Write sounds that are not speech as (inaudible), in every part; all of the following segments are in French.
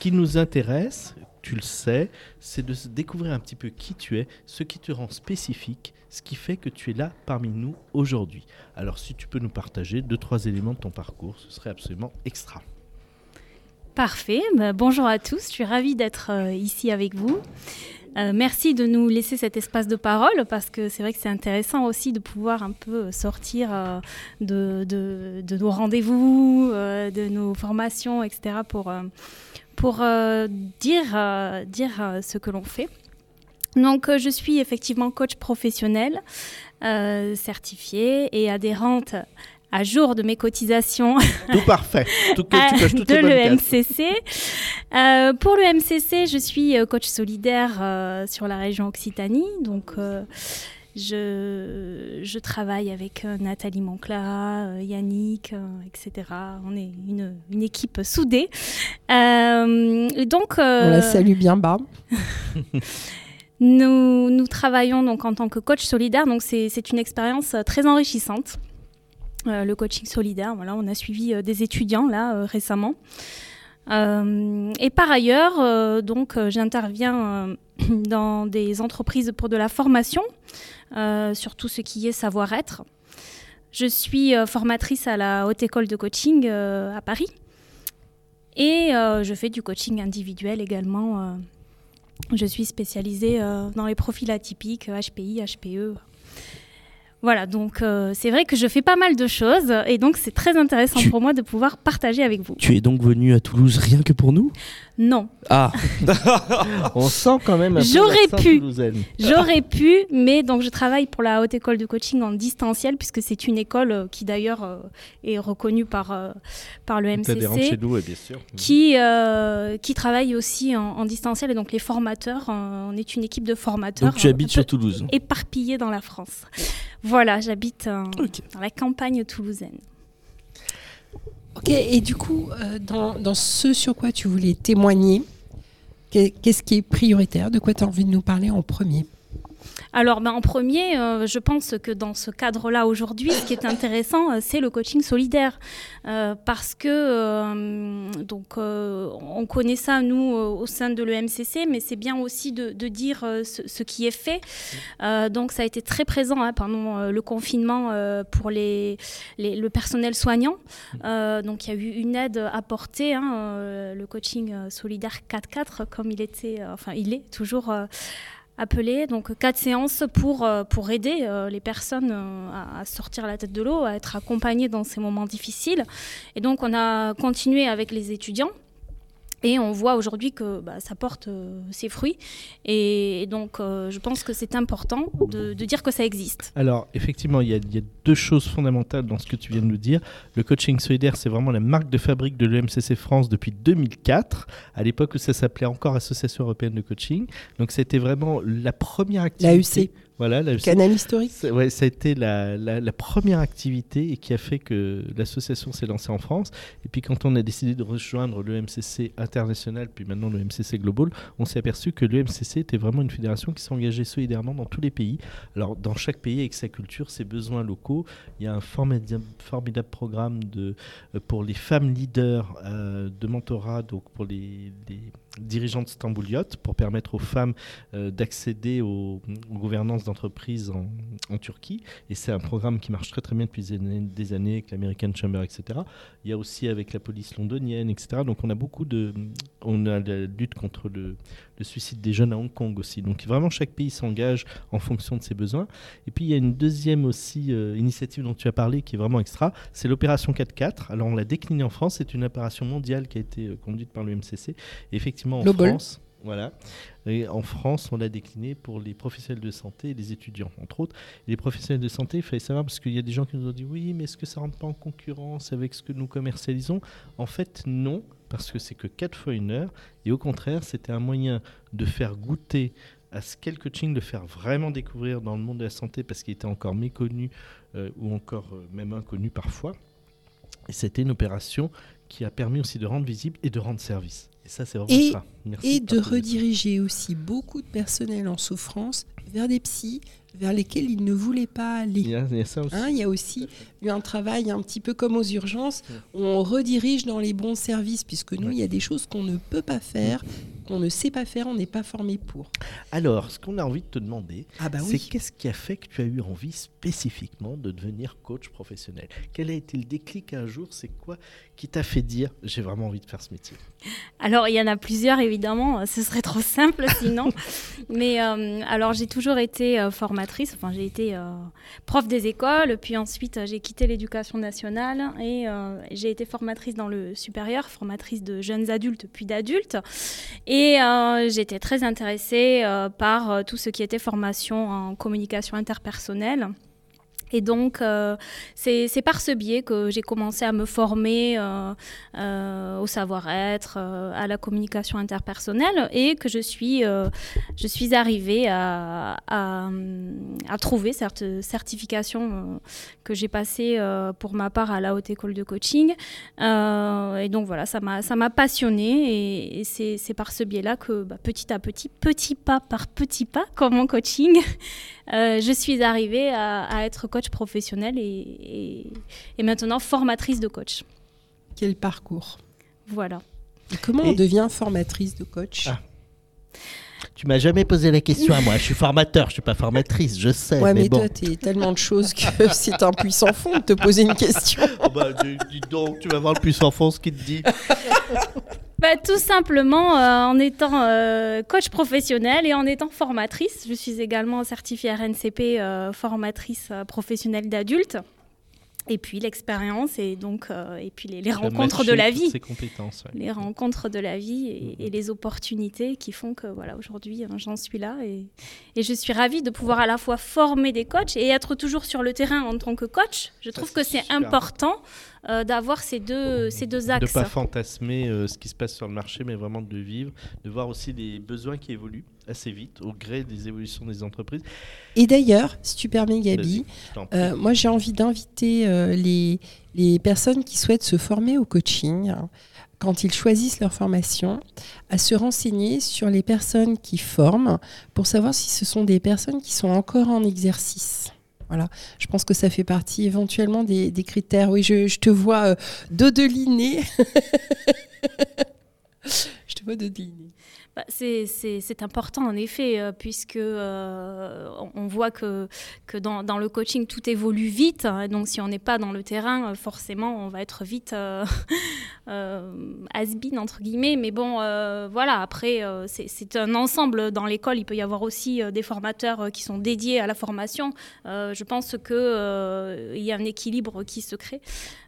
qui nous intéresse, tu le sais, c'est de découvrir un petit peu qui tu es, ce qui te rend spécifique, ce qui fait que tu es là parmi nous aujourd'hui. Alors si tu peux nous partager deux, trois éléments de ton parcours, ce serait absolument extra. Parfait. Bah, bonjour à tous. Je suis ravie d'être euh, ici avec vous. Euh, merci de nous laisser cet espace de parole parce que c'est vrai que c'est intéressant aussi de pouvoir un peu sortir euh, de, de, nos rendez-vous, de nos formations, etc. pour dire, dire ce que l'on fait. Donc, je suis effectivement coach professionnel certifié et adhérente à jour de mes cotisations. Tout parfait. Tout, (laughs) de l'EMCC. Euh, pour le MCC, je suis euh, coach solidaire euh, sur la région Occitanie. Donc, je, je, travaille avec Nathalie Moncla, Yannick, etc. On est une, une équipe soudée. donc, On la salue bien bas. (laughs) nous, nous travaillons donc en tant que coach solidaire. Donc, c'est une expérience très enrichissante. Euh, le coaching solidaire. Voilà, on a suivi euh, des étudiants là euh, récemment. et par ailleurs, donc, j'interviens (clears throat) dans des entreprises pour de la formation sur tout ce qui est savoir-être. Je suis formatrice à la Haute École de Coaching à Paris. Et je fais du coaching individuel également. je suis spécialisée dans les profils atypiques, HPI, HPE, voilà, donc euh, c'est vrai que je fais pas mal de choses et donc c'est très intéressant pour moi de pouvoir partager avec vous. Tu es donc venu à Toulouse rien que pour nous? Non. Ah (laughs) On sent quand même un J'aurais pu. J'aurais pu, mais donc je travaille pour la Haute École de Coaching en distanciel puisque c'est une école euh, qui d'ailleurs euh, est reconnue par, par le MCC. Chez nous, bien sûr. Qui, qui travaille aussi en, distanciel et donc les formateurs, on est une équipe de formateurs. Donc tu habites sur Toulouse Éparpillés dans la France. Voilà, j'habite dans la campagne toulousaine. Ok, et du coup, euh, dans, ce sur quoi tu voulais témoigner, qu'est-ce qui est prioritaire? De quoi tu as envie de nous parler en premier? Alors, ben, en premier, euh, je pense que dans ce cadre-là aujourd'hui, ce qui est intéressant, euh, c'est le coaching solidaire, euh, parce que donc on connaît ça nous au sein de l'EMCC, mais c'est bien aussi de, dire ce, qui est fait. donc, ça a été très présent hein, pendant le confinement pour le personnel soignant. donc, il y a eu une aide apportée, hein, le coaching solidaire 4-4, comme il était, enfin, il est toujours appelé donc quatre séances pour, euh, pour aider euh, les personnes euh, à, sortir la tête de l'eau, à être accompagnées dans ces moments difficiles. Et donc on a continué avec les étudiants. Et on voit aujourd'hui que bah, ça porte euh, ses fruits. Et, donc, euh, je pense que c'est important de, dire que ça existe. Alors, effectivement, il y, a, deux choses fondamentales dans ce que tu viens de nous dire. Le coaching solidaire, c'est vraiment la marque de fabrique de l'EMCC France depuis 2004, à l'époque où ça s'appelait encore Association européenne de coaching. Donc, c'était vraiment la première activité. L'AEC. Voilà, Canal historique. Ouais, ça a été la, la, première activité et qui a fait que l'association s'est lancée en France. Et puis quand on a décidé de rejoindre le MCC international, puis maintenant le MCC global, on s'est aperçu que le MCC était vraiment une fédération qui s'engageait solidairement dans tous les pays. Alors dans chaque pays avec sa culture, ses besoins locaux. Il y a un formidable, formidable programme de, euh, pour les femmes leaders euh, de mentorat, donc pour les, les dirigeantes stambouliotes, pour permettre aux femmes euh, d'accéder aux, gouvernances entreprises en, Turquie. Et c'est un programme qui marche très très bien depuis des années avec l'American Chamber, etc. Il y a aussi avec la police londonienne, etc. Donc on a beaucoup de... On a la lutte contre le, le suicide des jeunes à Hong Kong aussi. Donc vraiment chaque pays s'engage en fonction de ses besoins. Et puis il y a une deuxième aussi euh, initiative dont tu as parlé qui est vraiment extra, c'est l'opération 4-4. Alors on l'a déclinée en France, c'est une opération mondiale qui a été euh, conduite par le MCC. Et effectivement en France... Voilà. Et en France, on l'a décliné pour les professionnels de santé et les étudiants, entre autres. les professionnels de santé, il fallait savoir, parce qu'il y a des gens qui nous ont dit oui, mais est-ce que ça rentre pas en concurrence avec ce que nous commercialisons? En fait, non, parce que c'est que 4 fois une heure. Et au contraire, c'était un moyen de faire goûter à ce qu'est le coaching, de faire vraiment découvrir dans le monde de la santé, parce qu'il était encore méconnu euh, ou encore euh, même inconnu parfois. Et c'était une opération qui a permis aussi de rendre visible et de rendre service ça, c'est vraiment Et-. Merci Et de rediriger aussi beaucoup de personnel en souffrance vers des psys vers lesquels ils ne voulaient pas aller. Il y a, il y a ça aussi. Hein, il y a aussi eu un travail un petit peu comme aux urgences, où on redirige dans les bons services, puisque nous, Ouais. il y a des choses qu'on ne peut pas faire, qu'on ne sait pas faire, on n'est pas formé pour. Alors, ce qu'on a envie de te demander, Ah bah c'est oui. qu'est-ce qui a fait que tu as eu envie spécifiquement de devenir coach professionnel? Quel a été le déclic un jour? C'est quoi qui t'a fait dire j'ai vraiment envie de faire ce métier? Alors, il y en a plusieurs, évidemment. Ce serait trop simple sinon. (laughs) Mais euh, alors, j'ai toujours été euh, formatrice. Enfin, j'ai été euh, prof des écoles. Puis ensuite, euh, j'ai quitté l'éducation nationale et euh, j'ai été formatrice dans le supérieur, formatrice de jeunes adultes puis d'adultes. Et j'étais très intéressée par tout ce qui était formation en communication interpersonnelle. Et donc, euh, c'est par ce biais que j'ai commencé à me former euh, euh, au savoir-être, à la communication interpersonnelle, et que je suis, je suis arrivée à, à, trouver cette certification que j'ai passée pour ma part à la Haute École de Coaching. Et donc voilà, ça m'a passionnée, et, et c'est par ce biais-là que bah, petit à petit, petit pas par petit pas, comme en coaching, (laughs) je suis arrivée à, à être coach professionnel et, et- et maintenant formatrice de coach. Quel parcours. Voilà. Et comment Et- on devient formatrice de coach Ah, Tu m'as jamais posé la question à moi. Je suis formateur, je suis pas formatrice, je sais. Ouais, mais, mais, bon. toi, t'es tellement de choses que (laughs) c'est un puissant fond de te poser une question. Oh bah, dis, dis donc, tu vas voir le puissant fond ce qu'il te dit. (laughs) Bah, tout simplement euh, en étant euh, coach professionnel et en étant formatrice. Je suis également certifiée RNCP euh, formatrice professionnelle d'adultes. Et puis l'expérience et donc et puis les, rencontres de la vie. Ces compétences. ouais. les rencontres de la vie et, Mhm. et les opportunités qui font que voilà aujourd'hui j'en suis là et, et je suis ravie de pouvoir à la fois former des coachs et être toujours sur le terrain en tant que coach. Je trouve que c'est super. Euh, d'avoir ces deux ces deux De axes. pas fantasmer euh, ce qui se passe sur le marché, mais vraiment de vivre, de voir aussi les besoins qui évoluent assez vite au gré des évolutions des entreprises. Et d'ailleurs, si tu permets, Gabi. Euh, moi, j'ai envie d'inviter euh, les, les personnes qui souhaitent se former au coaching, hein, quand ils choisissent leur formation, à se renseigner sur les personnes qui forment pour savoir si ce sont des personnes qui sont encore en exercice. Voilà, je pense que ça fait partie éventuellement des, critères. Oui, je, te vois euh, dodeliner. (laughs) je te vois dodeliner. Bah, c'est- important en effet, euh, puisque euh, on- voit que, dans, le coaching, tout évolue vite. hein, donc si on n'est pas dans le terrain, euh, forcément, on va être vite euh, (laughs) has-been, entre guillemets. Mais bon, euh, voilà, après, euh, c'est un ensemble. Dans l'école, il peut y avoir aussi euh, des formateurs euh, qui sont dédiés à la formation. Euh, je pense qu'il y a un équilibre qui se crée.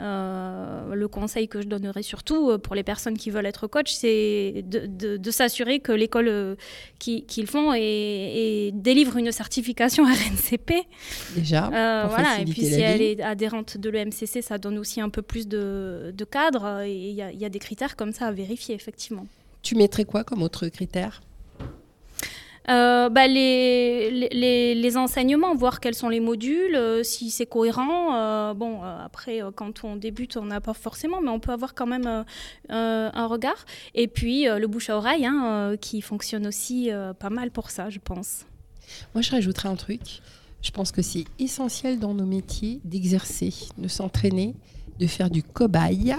Euh, le conseil que je donnerais surtout euh, pour les personnes qui veulent être coach, c'est de, de- de s'assurer que l'école euh, qui- qu'ils font et, et délivre une certification (laughs) RNCP. Déjà, Euh, pour voilà, et puis si elle est adhérente de l'EMCC, ça donne aussi un peu plus de, de cadre et il y, a- il y a des critères comme ça à vérifier, effectivement. Tu mettrais quoi comme autre critère? Euh, bah, les, les- les, les enseignements, voir quels sont les modules, euh, si c'est cohérent. euh, bon, après, quand on débute, on n'a pas forcément, mais on peut avoir quand même un regard. Et puis, le bouche à oreille, hein, qui fonctionne aussi pas mal pour ça, je pense. Moi, je rajouterais un truc. Je pense que c'est essentiel dans nos métiers d'exercer, de s'entraîner, de faire du cobaye.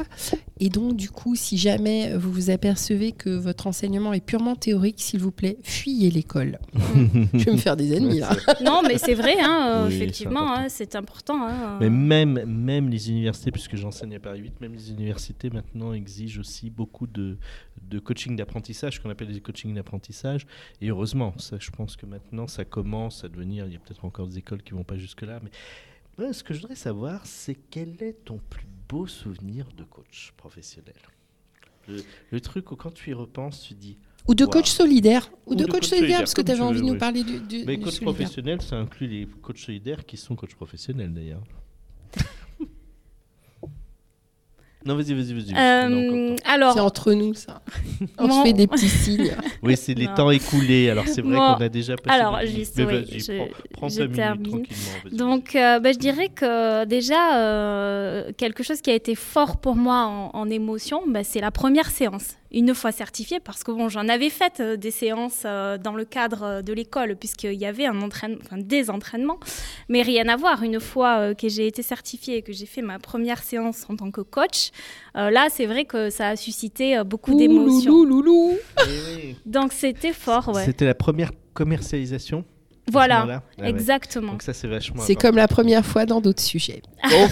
Et donc, du coup, si jamais vous vous apercevez que votre enseignement est purement théorique, s'il vous plaît, fuyez l'école. (laughs) je vais me faire des ennemis là. non, mais c'est vrai, hein, euh, Oui, c'est effectivement, important. hein, c'est important. hein, Mais même, même les universités, puisque j'enseigne à Paris 8, même les universités maintenant exigent aussi beaucoup de, de coaching d'apprentissage, ce qu'on appelle des coachings d'apprentissage. Et heureusement, ça, je pense que maintenant, ça commence à devenir. Il y a peut-être encore des écoles qui vont pas jusque-là. Mais ce que je voudrais savoir, c'est quel est ton plus beau souvenir de coach professionnel? Le, le truc où quand tu y repenses, tu dis. Ou de Wow. coach solidaire. Ou, Ou de, de coach, coach solidaire, solidaire, parce que tu avais envie de nous parler du, du, Mais du coach solidaire. professionnel, ça inclut les coachs solidaires qui sont coachs professionnels d'ailleurs. Non, vas-y, vas-y, vas-y. Euh, Non, C'est alors, entre nous, ça. (laughs) On Mon- se fait des petits signes. (laughs) Oui, c'est les Non. temps écoulés. Alors c'est vrai Bon, qu'on a déjà passé. alors, juste. Mais oui, vas-y, je- prends, prends je ta minute termine. tranquillement. vas-y. Donc, euh, bah, je dirais que déjà, euh, quelque chose qui a été fort pour moi en, en émotion, bah, c'est la première séance. Une fois certifiée, parce que bon, j'en avais fait euh, des séances euh, dans le cadre de l'école, puisqu'il y avait un entraînement, enfin, des entraînements, mais rien à voir. Une fois euh, que j'ai été certifiée et que j'ai fait ma première séance en tant que coach, euh, là, c'est vrai que ça a suscité euh, beaucoup d'émotions. Loulou. Donc c'était fort, ouais. C'était la première commercialisation Voilà, Ah ouais. exactement. Donc ça, c'est vachement C'est comme la première fois dans d'autres sujets. (laughs) Alors,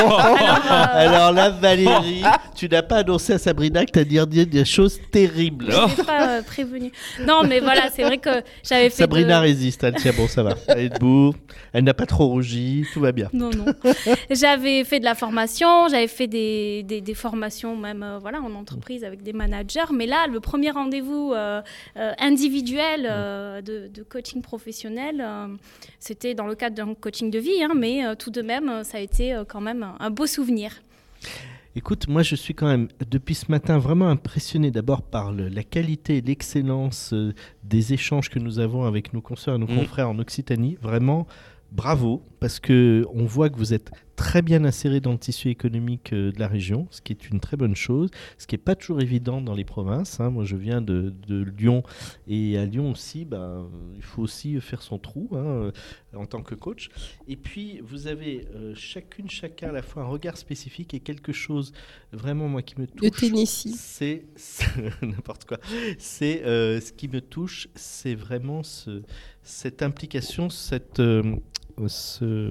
euh, Alors là, Valérie, (laughs) tu n'as pas annoncé à Sabrina que tu as dit des choses terribles. je n'ai pas euh, prévenu. Non, mais voilà, c'est vrai que j'avais fait. Sabrina de- résiste, elle tient bon, ça va. Elle est debout, elle n'a pas trop rougi, tout va bien. Non, non. j'avais fait de la formation, j'avais fait des, des, des formations même euh, voilà, en entreprise avec des managers. Mais là, le premier rendez-vous euh, euh, individuel euh, de, de coaching professionnel, euh, c'était dans le cadre d'un coaching de vie, hein, mais euh, tout de même, euh, ça a été euh, quand même un, beau souvenir. Écoute, moi je suis quand même depuis ce matin vraiment impressionné d'abord par le- la qualité et l'excellence des échanges que nous avons avec nos consoeurs et nos Mm. confrères en Occitanie. Vraiment, bravo, parce que on voit que vous êtes très bien inséré dans le tissu économique euh, de la région, ce qui est une très bonne chose, ce qui n'est pas toujours évident dans les provinces. hein. Moi je viens de, de Lyon et à Lyon aussi, ben, il faut aussi faire son trou hein, euh, en tant que coach. Et puis, vous avez euh, chacune, chacun à la fois un regard spécifique et quelque chose vraiment, moi, qui me touche. De Tennessee. C'est c'est- (laughs) n'importe quoi. C'est euh, ce qui me touche, c'est vraiment ce, cette implication, cette, euh, ce-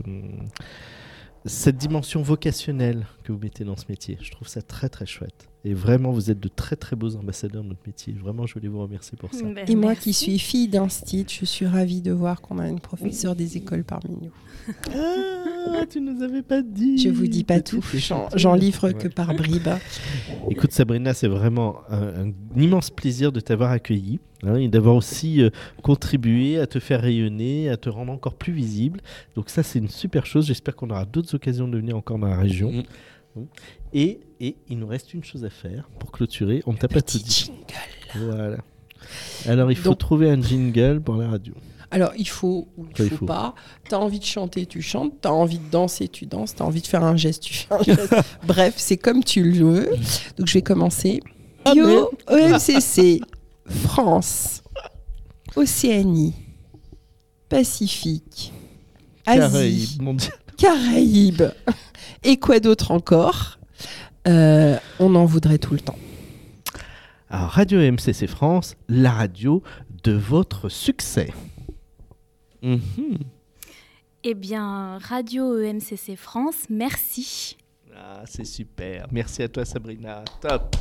cette dimension vocationnelle que vous mettez dans ce métier. Je trouve ça très très chouette. Et vraiment, vous êtes de très très beaux ambassadeurs de notre métier. Vraiment, je voulais vous remercier pour ça. Ben, Et moi merci. qui suis fille d'instit, je suis ravie de voir qu'on a une professeure des écoles parmi nous. Ah, tu nous avais pas dit. Je vous dis pas tout, j'en livre que par bribes. Écoute Sabrina, c'est vraiment un, un immense plaisir de t'avoir accueilli hein, et d'avoir aussi euh, contribué à te faire rayonner, à te rendre encore plus visible. Donc ça, c'est une super chose. J'espère qu'on aura d'autres occasions de venir encore dans la région. Mm. Et, et il nous reste une chose à faire pour clôturer. On ne t'a pas tout dit. jingle. Voilà. Alors, il faut Donc- trouver un jingle pour la radio. Alors, il faut ou il il faut, faut pas. T'as envie de chanter, tu chantes. T'as envie de danser, tu danses. T'as envie de faire un geste, tu fais un geste. (laughs) Bref, c'est comme tu le veux. Donc, je vais commencer. Ah, Yo, OMCC, France, Océanie, Pacifique, Asie, Caraïbes. Caraïbes. Et quoi d'autre encore? Euh, On en voudrait tout le temps. Alors, Radio MCC France, la radio de votre succès. Mhm. Eh bien, Radio EMCC France, merci. Ah, c'est super. Merci à toi, Sabrina. Top.